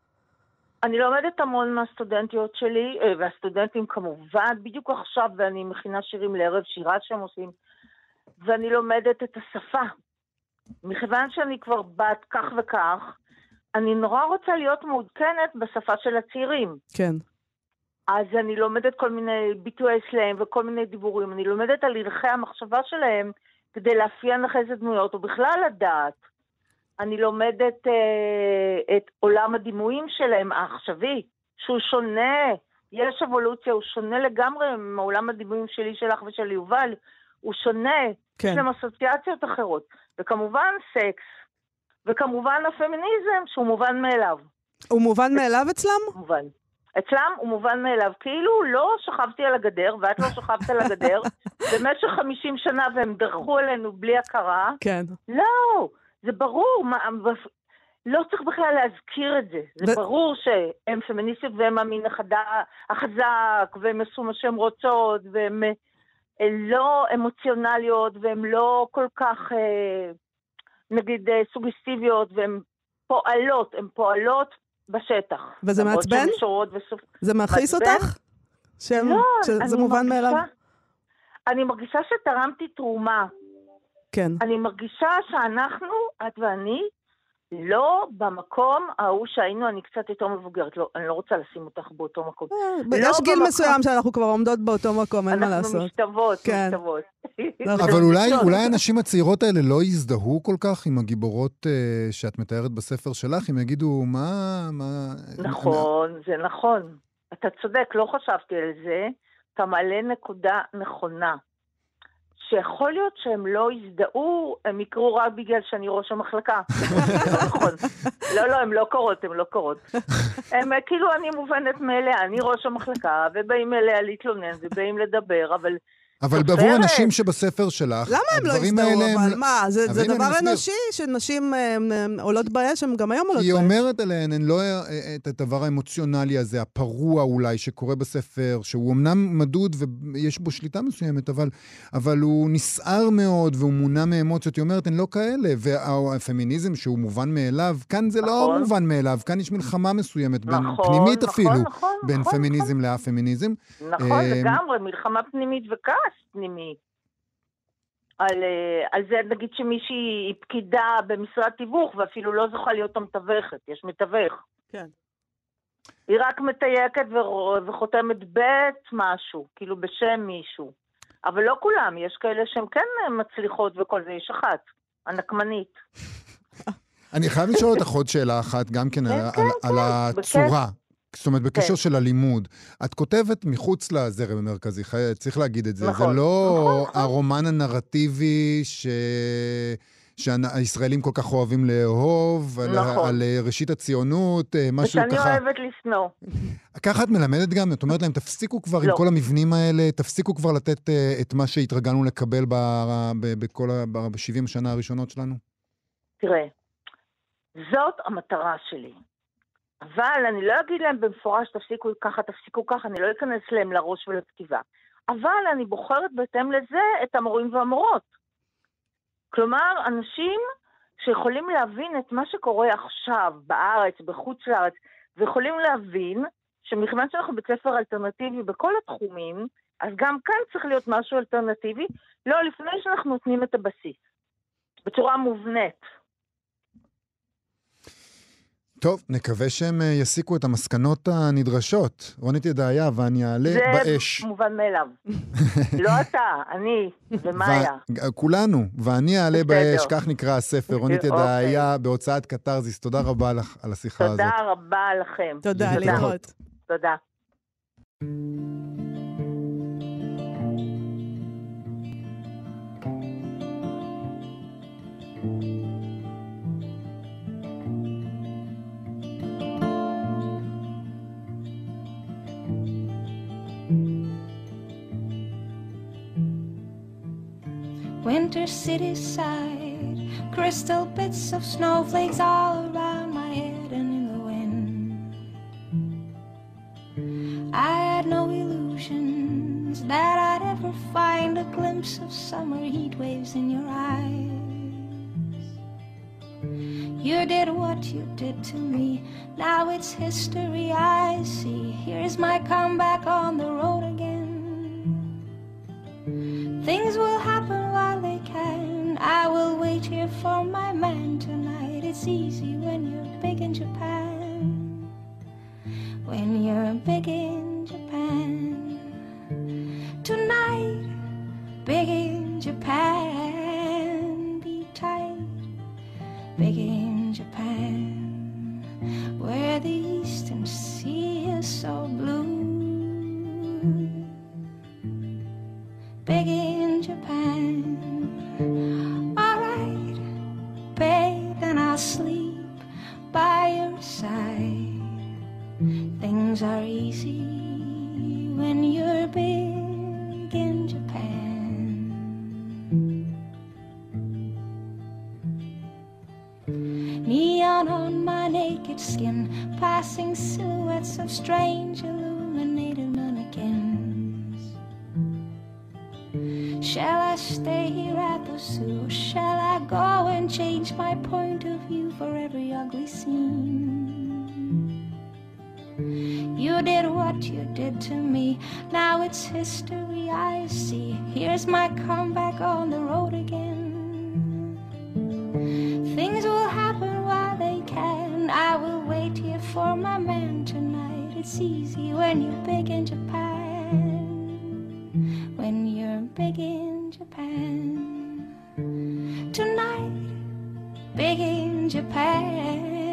אני לומדת המון מהסטודנטיות שלי, אה, והסטודנטים כמובן, בדיוק עכשיו, ואני מכינה שירים לערב שירה שהם עושים, ואני לומדת את השפה. מכיוון שאני כבר בת כך וכך, אני נורא רוצה להיות מעודכנת בשפה של הצעירים. כן. אז אני לומדת כל מיני ביטויי סלאם וכל מיני דיבורים. אני לומדת על הלכי המחשבה שלהם כדי לאפיין לך איזה דמויות, או בכלל לדעת. אני לומדת אה, את עולם הדימויים שלהם, העכשווי, שהוא שונה. יש אבולוציה, הוא שונה לגמרי מעולם הדימויים שלי, שלך ושל יובל. הוא שונה. כן. יש להם אסוציאציות אחרות. וכמובן סקס. וכמובן הפמיניזם, שהוא מובן מאליו. הוא מובן מאליו אצלם? מובן. אצלם הוא מובן מאליו. כאילו לא שכבתי על הגדר, ואת לא שכבת על הגדר, במשך 50 שנה והם דרכו עלינו בלי הכרה. כן. לא, זה ברור. מה, לא צריך בכלל להזכיר את זה. זה ו- ברור שהן פמיניסטיות והן המין החזק, והן עשו מה שהן רוצות, והן אה, לא אמוציונליות, והן לא כל כך, אה, נגיד, אה, סוגסטיביות, והן פועלות, הן פועלות בשטח. וזה מעצבן? וסופ... זה מכעיס? אותך? שהם- לא, שזה מובן מרגישה- מאליו? אני מרגישה שתרמתי תרומה. כן. אני מרגישה שאנחנו, את ואני, לא במקום ההוא שהיינו, אני קצת יותר מבוגרת. לא, אני לא רוצה לשים אותך באותו מקום. אה, לא יש גיל במקום. מסוים שאנחנו כבר עומדות באותו מקום, אין מה אנחנו לעשות. משתוות, כן. משתוות. נכון. אבל אולי. אולי הנשים הצעירות האלה לא יזדהו כל כך עם הגיבורות אה, שאת מתארת בספר שלך, אם יגידו, מה... מה... נכון, זה נכון. אתה צודק, לא חשבתי על זה. אתה מעלה נקודה נכונה. שיכול להיות שהם לא יזדהו, הם יקרו רק בגלל שאני ראש המחלקה. לא נכון. לא, לא, הם לא קורות, הם לא קורות. הם כאילו אני מובנת מאליה, אני ראש המחלקה, ובאים אליה להתלונן, ובאים לדבר, אבל אבל. בעבור הנשים שבספר שלך, למה הם לא יזדהו? האלה הם- אבל מה, זה אבל זה דבר. אנושי שנשים אה, אה, עולות באש, הן גם היום עולות היא באש. אומרת עליהן, הן לא אה, את הדבר האמוציונלי הזה, הפרוע אולי, שקורה בספר, שהוא אמנם מדוד ויש בו שליטה מסוימת, אבל, אבל הוא נסער מאוד והוא מונע מאמוציות. היא אומרת, הן לא כאלה. והפמיניזם, שהוא מובן מאליו, כאן זה לא נכון. מובן מאליו, כאן יש מלחמה מסוימת, בין, נכון, פנימית נכון, אפילו, נכון, בין נכון, פמיניזם לאפמיניזם. נכון, אה, לגמרי, מלחמה פנימית וכעס פנימי. על, אה, על זה נגיד שמישהי היא פקידה במשרד תיווך ואפילו לא זוכה להיות המתווכת, יש מתווך. כן. היא רק מתייקת ור- וחותמת בית משהו, כאילו בשם מישהו. אבל לא כולם, יש כאלה שהן כן מצליחות וכל זה, יש אחת, הנקמנית. אני חייב לשאול אותך עוד שאלה אחת, גם כן על, כן, על, כן, על. הצורה. זאת אומרת, בקשר כן. של הלימוד. את כותבת מחוץ לזרם המרכזי, חי- צריך להגיד את זה. נכון, זה לא נכון, נכון. הרומן הנרטיבי ש... שהישראלים כל כך אוהבים לאהוב, על, נכון. על אה, ראשית הציונות, אה, משהו ושאני ככה. אוהבת לשנוא. ככה את מלמדת גם? את אומרת להם, תפסיקו כבר עם לא. כל המבנים האלה, תפסיקו כבר לתת אה, את מה שהתרגלנו לקבל ב- ב- בכל ה- ב-70 השנה הראשונות שלנו? תראה, זאת המטרה שלי. אבל אני לא אגיד להם במפורש, תפסיקו ככה, תפסיקו ככה, אני לא אכנס להם לראש ולכתיבה. אבל אני בוחרת בהתאם לזה את המורים והמורות. כלומר, אנשים שיכולים להבין את מה שקורה עכשיו בארץ, בחוץ לארץ, ויכולים להבין שמכיוון שאנחנו בית ספר אלטרנטיבי בכל התחומים, אז גם כאן צריך להיות משהו אלטרנטיבי, לא לפני שאנחנו נותנים את הבסיס, בצורה מובנית. טוב, נקווה שהם אה, יסיקו את המסקנות הנדרשות. רונית ידעיה, ואני אעלה זה באש. מובן מאליו. לא אתה, אני ומאיה. כולנו, ואני אעלה. באש, כך נקרא הספר. רונית אוקיי. ידעיה בהוצאת קתרזיס. תודה רבה לך על השיחה הזאת. תודה רבה לכם. תודה. להתראות. תודה. Winter city side, crystal bits of snowflakes all around my head and in the wind. I had no illusions that I'd ever find a glimpse of summer heat waves in your eyes. You did what you did to me, now it's history I see. Here's my comeback on the road. Things will happen while they can. I will wait here for my man tonight. It's easy when you're big in Japan. When you're big in Japan. Tonight, big in Japan. When you're big in Japan. Tonight, big in Japan.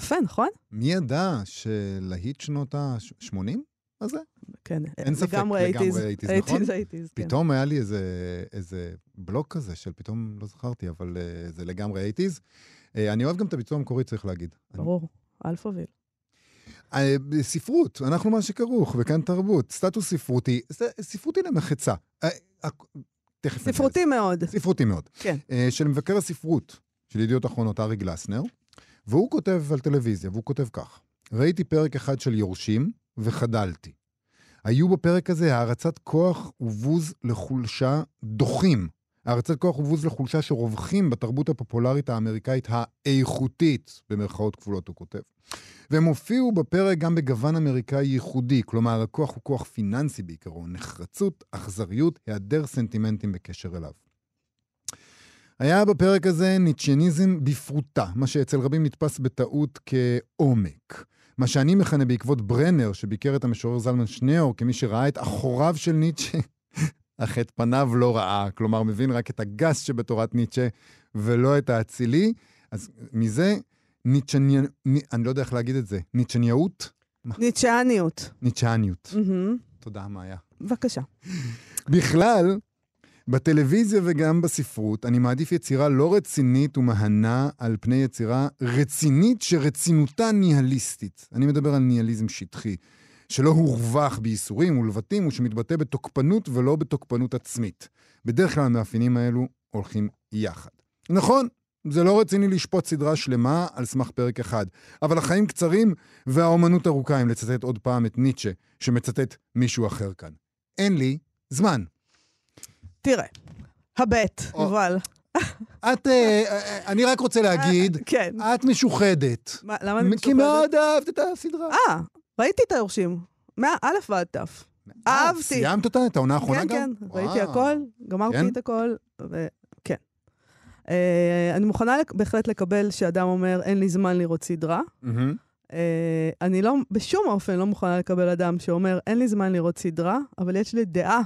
יפה, נכון? מי ידע שלהיט שנות ה-80 הזה? כן, אין ספק, לגמרי לגמרי 80s. 80s, נכון? 80s, 80s, כן. פתאום היה לי איזה, איזה בלוק כזה של פתאום, לא זכרתי, אבל uh, זה לגמרי 80's. Uh, אני אוהב גם את הביצוע המקורי, צריך להגיד. ברור, אלפאוויל. אני, uh, ספרות, אנחנו מה שכרוך, וכאן תרבות. סטטוס ספרותי, ספרותי למחצה. תכף ספרותי מאוד. ספרותי מאוד. כן. של מבקר הספרות של ידיעות אחרונות, ארי גלסנר, והוא כותב על טלוויזיה, והוא כותב כך: ראיתי פרק אחד של יורשים וחדלתי. היו בפרק הזה הערצת כוח ובוז לחולשה דוחים. הערצת כוח ובוז לחולשה שרווחים בתרבות הפופולרית האמריקאית האיכותית, במרכאות כפולות הוא כותב. והם הופיעו בפרק גם בגוון אמריקאי ייחודי, כלומר הכוח הוא כוח פיננסי בעיקרו, נחרצות, אכזריות, היעדר סנטימנטים בקשר אליו. היה בפרק הזה ניטשניזם בפרוטה, מה שאצל רבים נתפס בטעות כעומק. מה שאני מכנה בעקבות ברנר, שביקר את המשורר זלמן שניאור כמי שראה את אחוריו של ניטשה, אך את פניו לא ראה. כלומר, מבין רק את הגס שבתורת ניטשה, ולא את האצילי. אז מזה, ניטשניה... אני לא יודע איך להגיד את זה. ניטשניאות? ניטשאניות. ניטשניות. מהמם. תודה, מאיה. בבקשה. בכלל, בטלוויזיה וגם בספרות, אני מעדיף יצירה לא רצינית ומהנה על פני יצירה רצינית שרצינותה ניהליסטית. אני מדבר על ניהליזם שטחי, שלא הורווח בייסורים ולבטים ושמתבטא בתוקפנות ולא בתוקפנות עצמית. בדרך כלל המאפיינים האלו הולכים יחד. נכון, זה לא רציני לשפוט סדרה שלמה על סמך פרק אחד, אבל החיים קצרים והאומנות ארוכה, אם לצטט עוד פעם את ניטשה, שמצטט מישהו אחר כאן. אין לי זמן. תראה, הבט. יובל. את, אה, אה, אני רק רוצה להגיד, כן. את משוחדת. מה, למה אני כי משוחדת? מאוד אהבת את הסדרה. אה, ראיתי את היורשים. מא' ועד ת'. אה, אהבתי. סיימת אותה? את העונה האחרונה כן, גם? כן, וואו. ראיתי הכל, גמרתי כן? את הכל, וכן. אה, אני מוכנה בהחלט לקבל שאדם אומר, אין לי זמן לראות סדרה. אה, אני לא, בשום אופן לא מוכנה לקבל אדם שאומר, אין לי זמן לראות סדרה, אבל יש לי דעה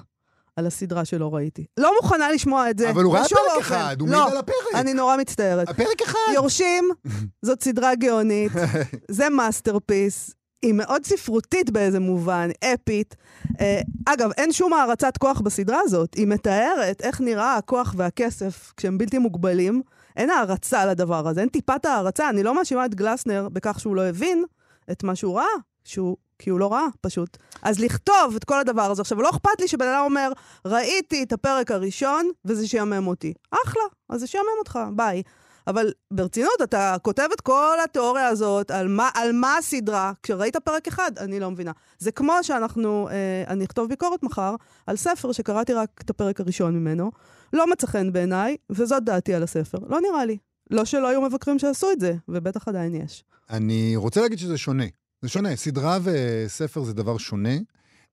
על הסדרה שלא ראיתי. לא מוכנה לשמוע את זה. אבל הוא ראה פרק אופן. אחד, הוא לא, מעיד על הפרק. אני נורא מצטערת. הפרק אחד. יורשים, זאת סדרה גאונית, זה masterpiece. היא מאוד ספרותית באיזה מובן, אפית. אה, אגב, אין שום הערצת כוח בסדרה הזאת. היא מתארת איך נראה הכוח והכסף כשהם בלתי מוגבלים. אין הערצה לדבר הזה, אין טיפת הערצה. אני לא מאשימה את גלסנר בכך שהוא לא הבין את מה שהוא ראה, שהוא, כי הוא לא ראה, פשוט. אז לכתוב את כל הדבר הזה. עכשיו, לא אכפת לי שבן אדם אומר, ראיתי את הפרק הראשון, וזה שיאמם אותי. אחלה, אז זה שיאמם אותך, ביי. אבל ברצינות, אתה כותב את כל התיאוריה הזאת על מה, על מה הסדרה, כשראית פרק אחד, אני לא מבינה. זה כמו שאנחנו, אה, אני אכתוב ביקורת מחר על ספר שקראתי רק את הפרק הראשון ממנו, לא מצא חן בעיניי, וזאת דעתי על הספר. לא נראה לי. לא שלא היו מבקרים שעשו את זה, ובטח עדיין יש. אני רוצה להגיד שזה שונה. זה שונה. סדרה וספר זה דבר שונה.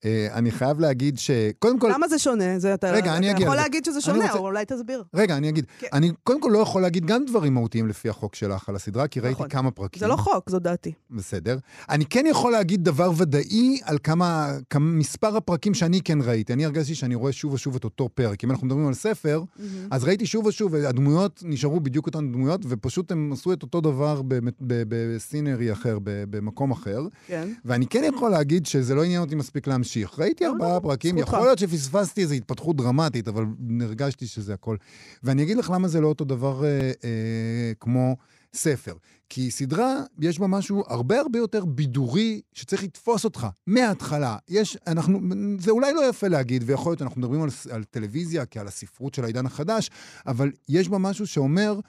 אה, אני חייב להגיד ש... קודם כל... למה זה שונה? זה אתה, רגע, אני אתה יכול. להגיד שזה שונה, רוצה- אבל אולי תסביר. רגע, אני אגיד. כן. אני קודם כל לא יכול להגיד גם דברים מהותיים לפי החוק שלך על הסדרה, כי ראיתי נכון. כמה פרקים. זה לא חוק, זו דעתי. בסדר. אני כן יכול להגיד דבר ודאי על כמה, כמה מספר הפרקים שאני כן ראיתי. אני הרגשתי שאני רואה שוב ושוב את אותו פרק. אם אנחנו מדברים על ספר, אז ראיתי שוב ושוב, והדמויות נשארו בדיוק אותן דמויות, ופשוט הם עשו את אותו דבר בסינרי אחר, במקום אחר. כן. ואני כן יכול להגיד שזה לא עניין אותי מספיק להמשיך. ראיתי לא, ארבעה לא, פרקים. יכול להיות שפספסתי איזו התפתחות דרמטית, אבל הרגשתי שזה הכל. ואני אגיד לך למה זה לא אותו דבר אה, אה, כמו ספר. כי סדרה, יש בה משהו הרבה הרבה יותר בידורי, שצריך לתפוס אותך מההתחלה. יש, אנחנו, זה אולי לא יפה להגיד, ויכול להיות, אנחנו מדברים על, על טלוויזיה כעל הספרות של העידן החדש, אבל יש בה משהו שאומר,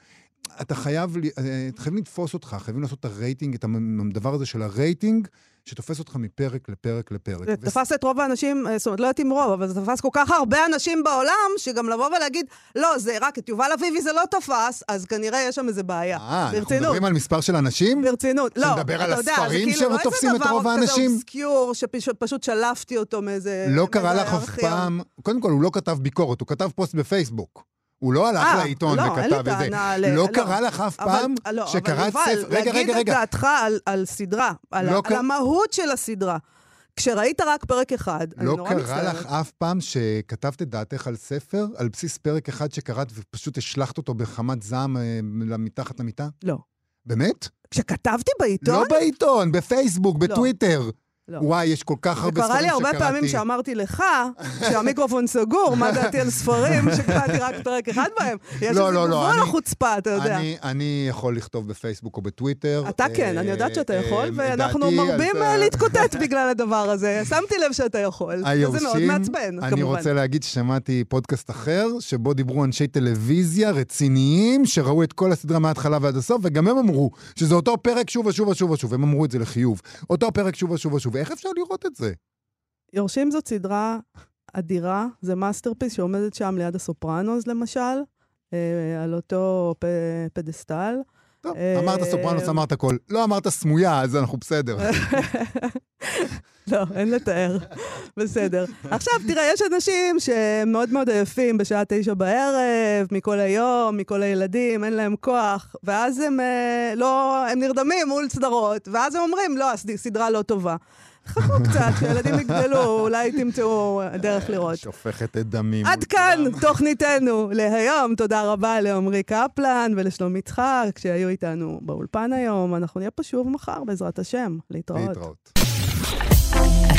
אתה חייב, אה, חייבים לתפוס אותך, חייבים לעשות את הרייטינג, את הדבר הזה של הרייטינג, שתופס אותך מפרק לפרק לפרק. זה וס- תפס את רוב האנשים, אה, זאת אומרת, לא יודעת אם רוב, אבל זה תפס כל כך הרבה אנשים בעולם, שגם לבוא ולהגיד, לא, זה רק את יובל אביבי זה לא תפס, אז כנראה יש שם איזה בעיה. אה, אנחנו. מדברים על מספר של אנשים? ברצינות, לא, שנדבר על זה הספרים כאילו שתופסים לא את איזה רוב דבר כזה האנשים? אובסקיור, שפשוט שלפתי אותו מאיזה... לא קרה לך אף. פעם, קודם כל, הוא לא כתב ביקורת, הוא כתב פוסט בפייסבוק. הוא לא הלך אה, לעיתון לא, וכתב את זה. לא לא. קרה לך אף פעם לא, שקראת ספר... יובל, רגע, רגע, להגיד את רגע. דעתך על, על סדרה, על, לא ה- ק- על המהות של הסדרה. כשראית רק פרק אחד, אני לא נורא קרה מצטערת. לך אף פעם שכתבת את דעתך על ספר, על בסיס פרק אחד שקראת ופשוט השלכת אותו בחמת זעם אה, מתחת למיטה? לא. באמת? כשכתבתי בעיתון? לא בעיתון, בפייסבוק, בטוויטר. לא. וואי, יש כל כך זה הרבה קרה ספרים לי הרבה שקראתי. פעמים שאמרתי לך, שהמיקרופון סגור, מה דעתי על ספרים, שקראתי רק פרק אחד בהם. יש לא, איזה לא, לא, גבול אני- לחוצפה, אתה יודע. אני, אני יכול לכתוב בפייסבוק או בטוויטר. אתה כן, אה, אני יודעת שאתה אה, יכול, אה, ואנחנו מרבים זה. אה, להתקוטט בגלל הדבר הזה. שמתי לב שאתה יכול. וזה מאוד מעצבן, אני כמובן. רוצה להגיד ששמעתי פודקאסט אחר, שבו דיברו אנשי טלוויזיה רציניים, שראו את כל הסדרה מההתחלה ועד הסוף, וגם הם אמרו שזה אותו פרק שוב ושוב ושוב ושוב, הם אמרו את זה לחיוב. אותו פרק שוב ושוב ושוב, ואיך אפשר לראות את זה? יורשים זאת סדרה אדירה, זה masterpiece שעומדת שם ליד הסופרנוס, למשל, אה, על אותו p- pedestal. טוב, אה, אמרת סופרנוס, אמרת הכל. לא אמרת סמויה, אז אנחנו בסדר. לא, אין לתאר. בסדר. עכשיו, תראה, יש אנשים שמאוד מאוד עייפים בשעה תשע בערב, מכל היום, מכל הילדים, אין להם כוח, ואז הם אה, לא, הם נרדמים מול סדרות, ואז הם אומרים, לא, הסדרה לא טובה. חכו קצת, כשילדים יגדלו, אולי תמצאו דרך לראות. שופכת את דמי. עד כאן. תוכניתנו להיום. תודה רבה לעמרי קפלן ולשלום יצחק שהיו איתנו באולפן היום. אנחנו נהיה פה שוב מחר, בעזרת השם. להתראות. להתראות.